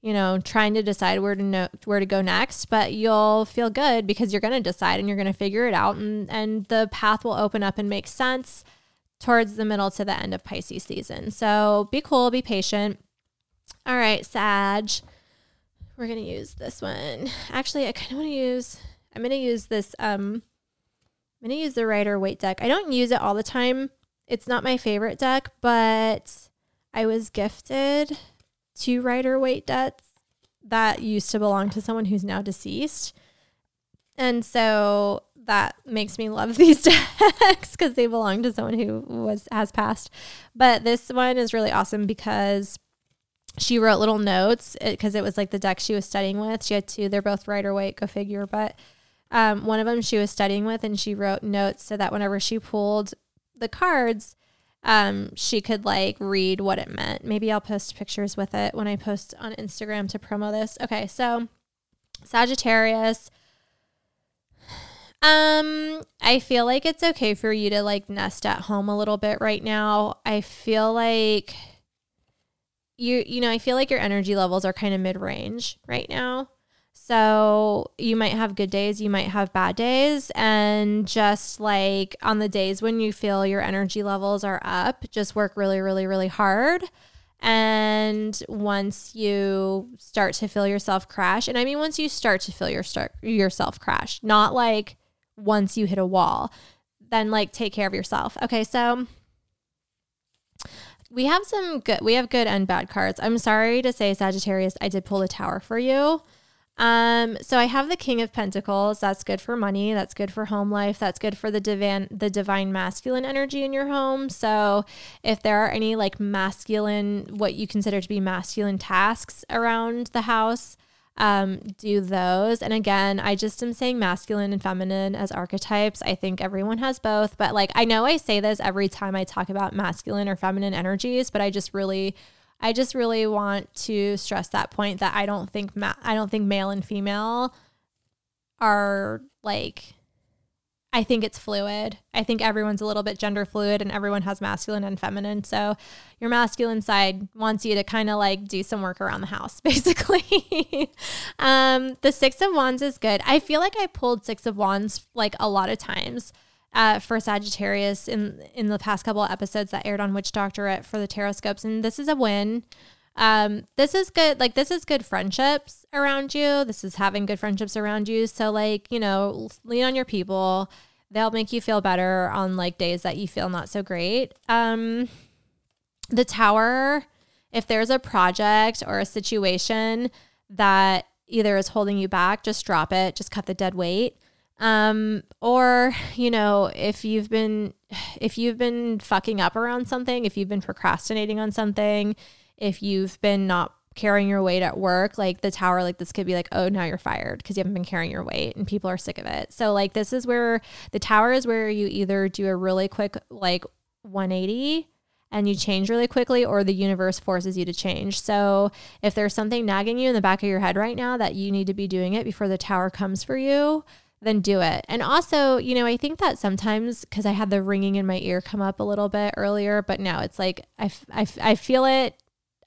you know, trying to decide where to know where to go next, but you'll feel good because you're going to decide and you're going to figure it out and and the path will open up and make sense towards the middle to the end of Pisces season. So, be cool, be patient. All right, Sag. We're going to use this one. Actually, I kind of want to use I'm going to use this um I'm going to use the Rider-Waite deck. I don't use it all the time. It's not my favorite deck, but I was gifted two Rider-Waite decks that used to belong to someone who's now deceased. And so that makes me love these decks because they belong to someone who was has passed. But this one is really awesome because she wrote little notes because it, it, was like the deck she was studying with. She had two. They're both Rider-Waite, go figure. But um, one of them she was studying with, and she wrote notes so that whenever she pulled the cards, um, she could like read what it meant. Maybe I'll post pictures with it when I post on Instagram to promo this. Okay, so Sagittarius. Um, I feel like it's okay for you to like nest at home a little bit right now. I feel like you you know, I feel like your energy levels are kind of mid-range right now. So you might have good days, you might have bad days. And just like on the days when you feel your energy levels are up, just work really, really, really hard. And once you start to feel yourself crash, and I mean, once you start to feel your start, yourself crash, not like once you hit a wall, then like take care of yourself. Okay, so we have some good, we have good and bad cards. I'm sorry to say, Sagittarius, I did pull the tower for you. Um, so I have the King of Pentacles. That's good for money. That's good for home life. That's good for the divine the divine masculine energy in your home. So if there are any like masculine, what you consider to be masculine tasks around the house, um, do those. And again, I just am saying masculine and feminine as archetypes. I think everyone has both, but like I know I say this every time I talk about masculine or feminine energies, but I just really I just really want to stress that point that I don't think ma- I don't think male and female are like I think it's fluid. I think everyone's a little bit gender fluid and everyone has masculine and feminine. So your masculine side wants you to kind of like do some work around the house, basically. um, the Six of Wands is good. I feel like I pulled Six of Wands like a lot of times. Uh, for Sagittarius in in the past couple episodes that aired on Witch Doctorate for the Tarotscopes, and this is a win. Um, this is good. Like this is good friendships around you. This is having good friendships around you. So like, you know, lean on your people. They'll make you feel better on like days that you feel not so great. Um, the tower, if there's a project or a situation that either is holding you back, just drop it. Just cut the dead weight. Um, or, you know, if you've been if you've been fucking up around something, if you've been procrastinating on something, if you've been not carrying your weight at work, like the tower, like this could be like, oh, now you're fired because you haven't been carrying your weight and people are sick of it. So, like, this is where the tower is where you either do a really quick, like, 180 and you change really quickly, or the universe forces you to change. So, if there's something nagging you in the back of your head right now that you need to be doing it before the tower comes for you, then do it. And also, you know, I think that sometimes because I had the ringing in my ear come up a little bit earlier, but now it's like I, I, I feel it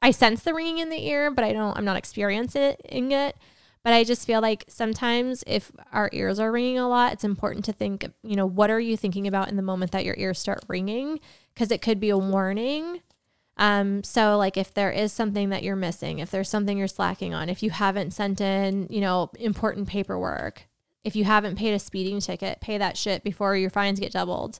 I sense the ringing in the ear, but I don't, I'm not experiencing it. But I just feel like sometimes if our ears are ringing a lot, it's important to think, you know, what are you thinking about in the moment that your ears start ringing? Because it could be a warning. Um, so like if there is something that you're missing, if there's something you're slacking on, if you haven't sent in, you know, important paperwork, if you haven't paid a speeding ticket, pay that shit before your fines get doubled.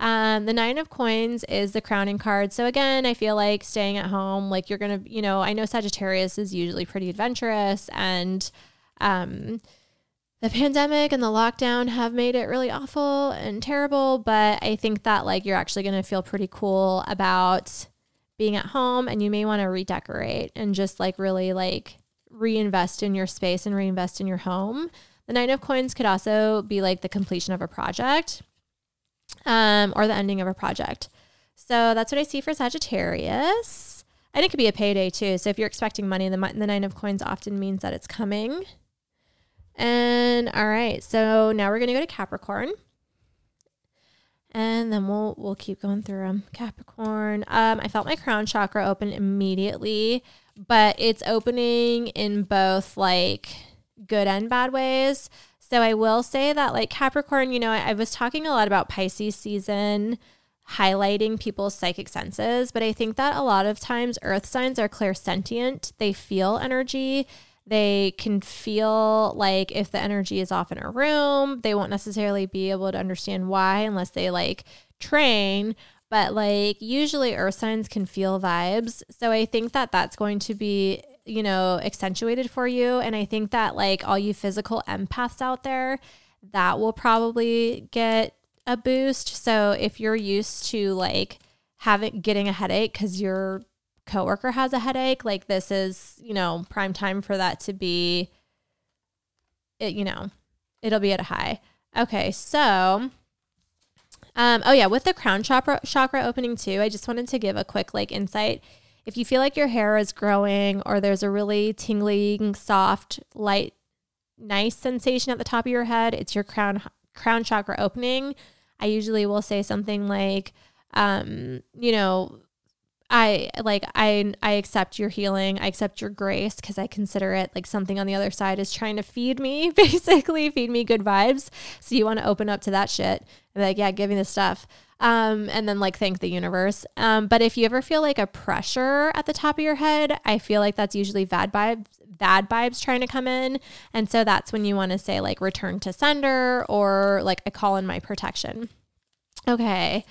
Um, the nine of coins is the crowning card. So again, I feel like staying at home, like you're gonna, you know, I know Sagittarius is usually pretty adventurous, and um, the pandemic and the lockdown have made it really awful and terrible. But I think that like you're actually gonna feel pretty cool about being at home, and you may want to redecorate and just like really like reinvest in your space and reinvest in your home. The nine of coins could also be like the completion of a project um, or the ending of a project. So that's what I see for Sagittarius. And it could be a payday too. So if you're expecting money, the, the Nine of Coins often means that it's coming. And all right, so now we're going to go to Capricorn. And then we'll we'll keep going through them. Capricorn. Um, I felt my crown chakra open immediately, but it's opening in both like good and bad ways. So I will say that, like Capricorn, you know, I, I was talking a lot about Pisces season highlighting people's psychic senses, but I think that a lot of times earth signs are clairsentient. They feel energy. They can feel like if the energy is off in a room, they won't necessarily be able to understand why unless they like train. But like usually earth signs can feel vibes. So I think that that's going to be you know, accentuated for you. And I think that like all you physical empaths out there, that will probably get a boost. So if you're used to like having getting a headache because your coworker has a headache, like this is, you know, prime time for that to be it, you know, it'll be at a high. Okay, so um, oh yeah, with the crown chakra chakra opening too, I just wanted to give a quick like insight if you feel like your hair is growing or there's a really tingling, soft, light, nice sensation at the top of your head, it's your crown crown chakra opening. I usually will say something like, um, you know, I like I I accept your healing. I accept your grace because I consider it like something on the other side is trying to feed me, basically feed me good vibes. So you want to open up to that shit. And like, yeah, give me the stuff um, and then like thank the universe. Um, but if you ever feel like a pressure at the top of your head, I feel like that's usually bad vibes, bad vibes trying to come in. And so that's when you want to say like return to sender or like I call in my protection. Okay.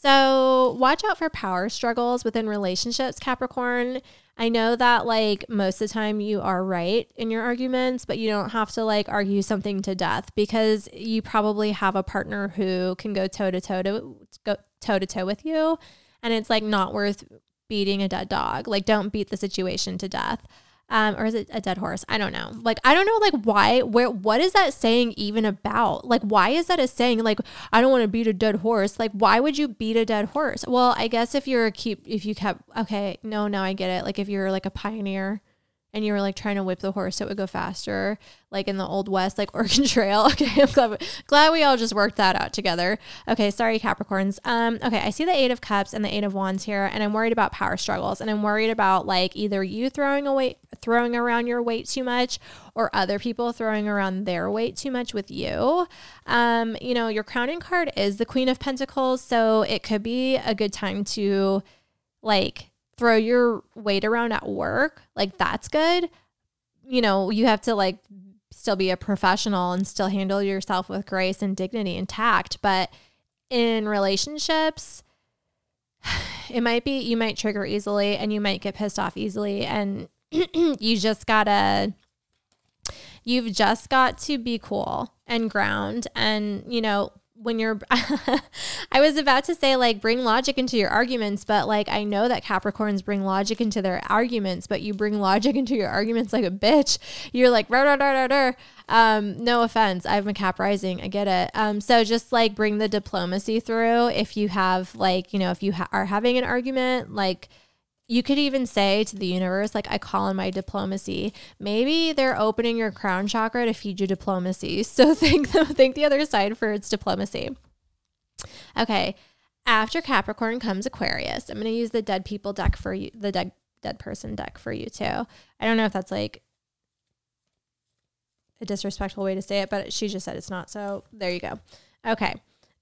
So watch out for power struggles within relationships, Capricorn. I know that like most of the time you are right in your arguments, but you don't have to like argue something to death because you probably have a partner who can go toe to toe to go toe to toe with you and it's like not worth beating a dead dog. Like don't beat the situation to death um, or is it a dead horse? I don't know. Like, I don't know, like, why, where, what is that saying even about? Like, why is that a saying? Like, I don't want to beat a dead horse. Like, why would you beat a dead horse? Well, I guess if you're a keep, if you kept, okay, no, now I get it. Like, if you're like a pioneer and you were like trying to whip the horse so it would go faster, like in the old west, like Oregon Trail. Okay, I'm glad, glad we all just worked that out together. Okay, sorry Capricorns. Um, okay, I see the Eight of Cups and the Eight of Wands here, and I'm worried about power struggles, and I'm worried about like either you throwing away throwing around your weight too much, or other people throwing around their weight too much with you. Um, you know, your crowning card is the Queen of Pentacles, so it could be a good time to like throw your weight around at work, like that's good. You know, you have to like still be a professional and still handle yourself with grace and dignity and tact. But in relationships, it might be you might trigger easily and you might get pissed off easily. And you just gotta, you've just got to be cool and ground and, you know, when you're I was about to say like bring logic into your arguments, but like I know that Capricorns bring logic into their arguments, but you bring logic into your arguments like a bitch. You're like rah, rah, rah, rah. Um, no offense, I'm a Cap rising, I get it. Um, so just like bring the diplomacy through if you have like you know if you ha- are having an argument like you could even say to the universe, like, I call in my diplomacy. Maybe they're opening your crown chakra to feed you diplomacy. So thank them, thank the other side for its diplomacy. Okay. After Capricorn comes Aquarius. I'm going to use the dead people deck for you, the dead, dead person deck for you too. I don't know if that's like a disrespectful way to say it, but she just said it's not. So there you go. Okay.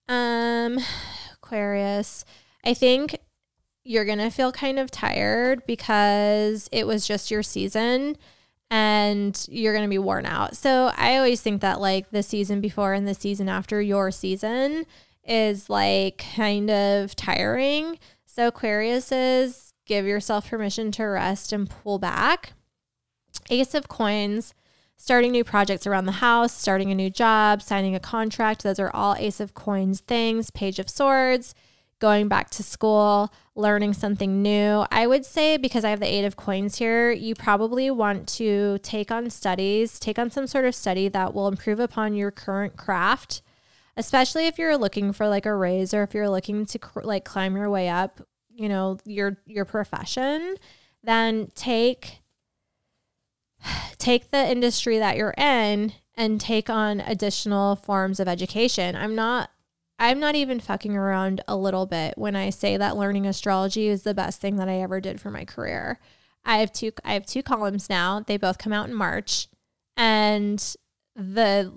Um, Aquarius. I think you're going to feel kind of tired because it was just your season and you're going to be worn out. So I always think that like the season before and the season after your season is like kind of tiring. So Aquarius is give yourself permission to rest and pull back. Ace of coins, starting new projects around the house, starting a new job, signing a contract. Those are all Ace of coins things. Page of swords, going back to school, learning something new. I would say, because I have the Eight of Coins here, you probably want to take on studies, take on some sort of study that will improve upon your current craft, especially if you're looking for like a raise or if you're looking to cr- like climb your way up, you know, your your profession, then take take the industry that you're in and take on additional forms of education. I'm not I'm not even fucking around a little bit when I say that learning astrology is the best thing that I ever did for my career. I have two I have two columns now. They both come out in March. And the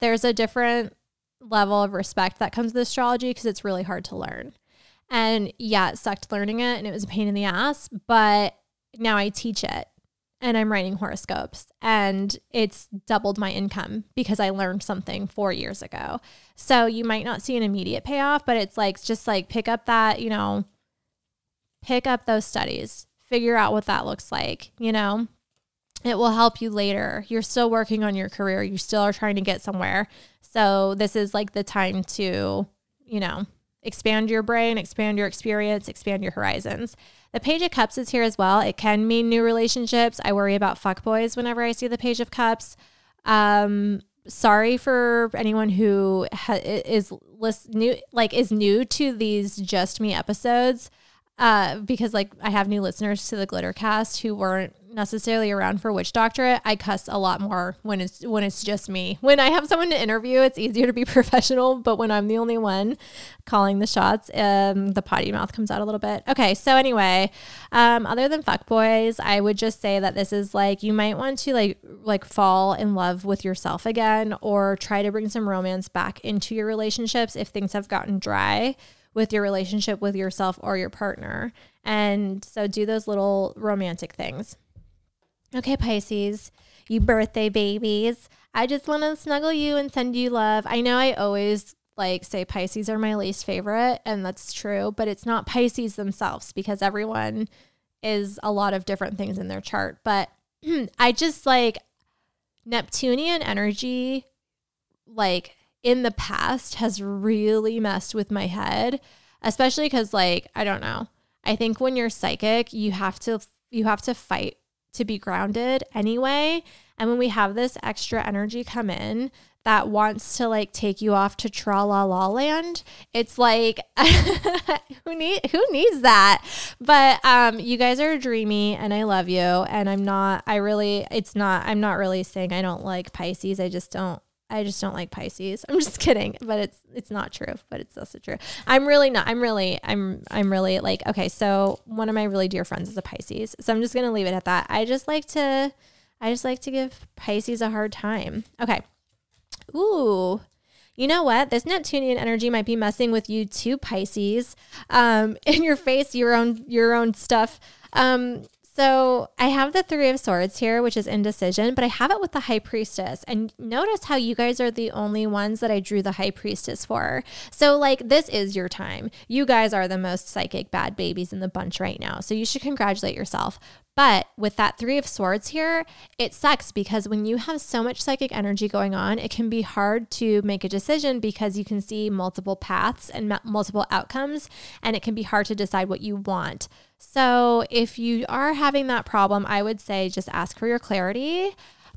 there's a different level of respect that comes with astrology because it's really hard to learn. And yeah, it sucked learning it and it was a pain in the ass, but now I teach it and I'm writing horoscopes and it's doubled my income because I learned something 4 years ago. So you might not see an immediate payoff, but it's like just like pick up that, you know, pick up those studies, figure out what that looks like, you know. It will help you later. You're still working on your career, you still are trying to get somewhere. So this is like the time to, you know, expand your brain, expand your experience, expand your horizons. The Page of Cups is here as well. It can mean new relationships. I worry about fuckboys whenever I see the Page of Cups. Um, sorry for anyone who ha- is list- new, like is new to these Just Me episodes, uh, because like I have new listeners to the Glittercast who weren't necessarily around for witch doctorate. I cuss a lot more when it's when it's just me. When I have someone to interview, it's easier to be professional. But when I'm the only one calling the shots, um, the potty mouth comes out a little bit. Okay, so anyway, um, other than fuck boys, I would just say that this is like you might want to like like fall in love with yourself again, or try to bring some romance back into your relationships if things have gotten dry with your relationship with yourself or your partner. And so do those little romantic things. Okay, Pisces, you birthday babies. I just want to snuggle you and send you love. I know I always like say Pisces are my least favorite, and that's true, but it's not Pisces themselves because everyone is a lot of different things in their chart. But I just like Neptunian energy, like in the past, has really messed with my head, especially because, like, I don't know. I think when you're psychic, you have to you have to fight to be grounded anyway. And when we have this extra energy come in, that wants to like take you off to tra la la land. It's like who need who needs that? But um you guys are dreamy and I love you and I'm not I really it's not I'm not really saying I don't like Pisces. I just don't I just don't like Pisces. I'm just kidding, but it's it's not true, but it's also true. I'm really not. I'm really I'm I'm really like okay. So one of my really dear friends is a Pisces, so I'm just gonna leave it at that. I just like to I just like to give Pisces a hard time. Okay, Ooh. You know what? This Neptunian energy might be messing with you too, Pisces. Um, in your face, your own your own stuff. Um, so I have the Three of Swords here, which is indecision, but I have it with the High Priestess. And notice how you guys are the only ones that I drew the High Priestess for. So, like, this is your time. You guys are the most psychic bad babies in the bunch right now. So, you should congratulate yourself. But with that Three of Swords here, it sucks because when you have so much psychic energy going on, it can be hard to make a decision because you can see multiple paths and multiple outcomes, and it can be hard to decide what you want. So, if you are having that problem, I would say just ask for your clarity.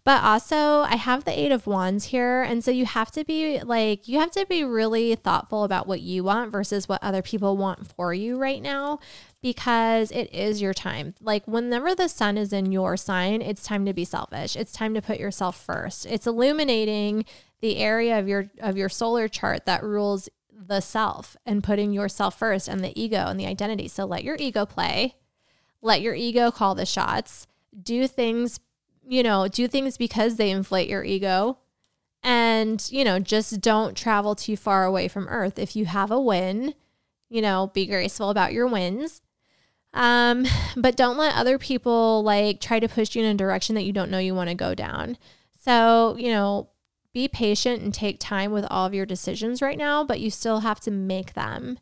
But also, I have the Eight of Wands here. And so you have to be like, you have to be really thoughtful about what you want versus what other people want for you right now because it is your time. Like whenever the sun is in your sign, it's time to be selfish. It's time to put yourself first. It's illuminating the area of your of your solar chart that rules the self and putting yourself first and the ego and the identity. So let your ego play. Let your ego call the shots. Do things, you know, do things because they inflate your ego. And, you know, just don't travel too far away from earth. If you have a win, you know, be graceful about your wins um, but don't let other people like try to push you in a direction that you don't know you want to go down. So, you know, be patient and take time with all of your decisions right now, but you still have to make them.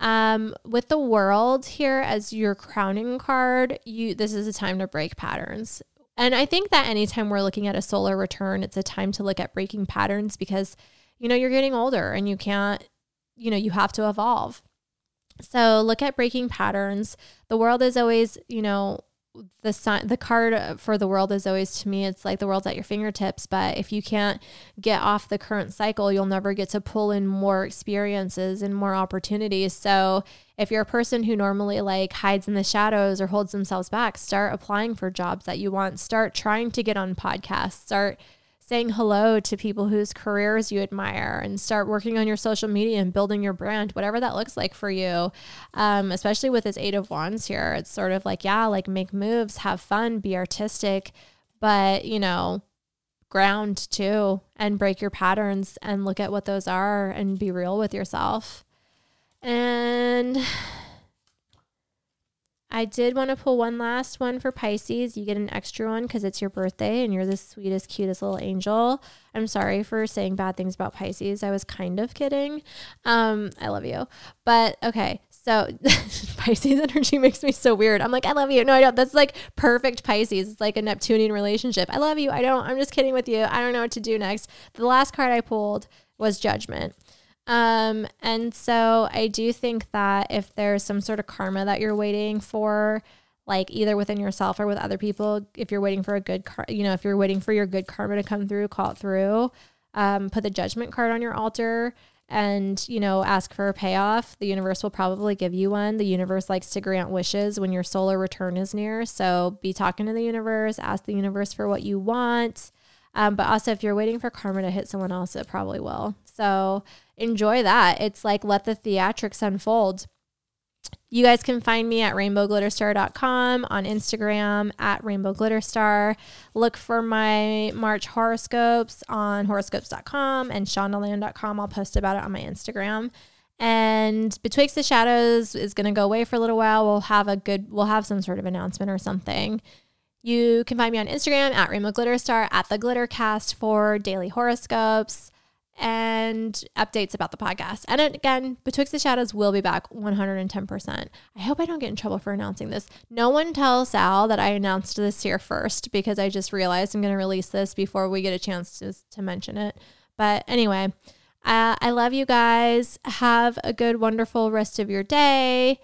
Um, with the world here as your crowning card, you this is a time to break patterns. And I think that anytime we're looking at a solar return, it's a time to look at breaking patterns because you know you're getting older and you can't, you know, you have to evolve. So look at breaking patterns. The world is always, you know, the sign, the card for the world is always to me it's like the world's at your fingertips. But if you can't get off the current cycle you'll never get to pull in more experiences and more opportunities. So if you're a person who normally like hides in the shadows or holds themselves back start applying for jobs that you want. Start trying to get on podcasts. Start saying hello to people whose careers you admire and start working on your social media and building your brand, whatever that looks like for you. Um, especially with this Eight of Wands here, it's sort of like, yeah, like make moves, have fun, be artistic, but, you know, ground too and break your patterns and look at what those are and be real with yourself. And I did want to pull one last one for Pisces. You get an extra one because it's your birthday and you're the sweetest, cutest little angel. I'm sorry for saying bad things about Pisces. I was kind of kidding. Um, I love you. But okay, so Pisces energy makes me so weird. I'm like, I love you. No, I don't. That's like perfect Pisces. It's like a Neptunian relationship. I love you. I don't. I'm just kidding with you. I don't know what to do next. The last card I pulled was Judgment. Um, and so I do think that if there's some sort of karma that you're waiting for, like either within yourself or with other people, if you're waiting for a good, car- you know, if you're waiting for your good karma to come through, call it through. Um, put the judgment card on your altar and you know ask for a payoff the universe will probably give you one. The universe likes to grant wishes when your solar return is near. So be talking to the universe ask the universe for what you want. Um, but also if you're waiting for karma to hit someone else it probably will. So enjoy that. It's like let the theatrics unfold. You guys can find me at rainbowglitterstar.com on Instagram at rainbowglitterstar. Look for my March horoscopes on horoscopes.com and shondaland.com. I'll post about it on my Instagram. And Betwixt the Shadows is going to go away for a little while. We'll have a good, we'll have some sort of announcement or something. You can find me on Instagram at Rainbow Glitterstar at the Glittercast for daily horoscopes and updates about the podcast. And again, Betwixt the Shadows will be back 110%. I hope I don't get in trouble for announcing this. No one tell Sal that I announced this here first because I just realized I'm going to release this before we get a chance to, to mention it. But anyway, uh, I love you guys. Have a good, wonderful rest of your day.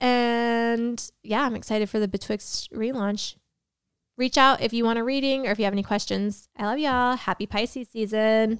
And yeah, I'm excited for the Betwixt relaunch. reach out if you want a reading or if you have any questions. I love y'all. Happy Pisces season.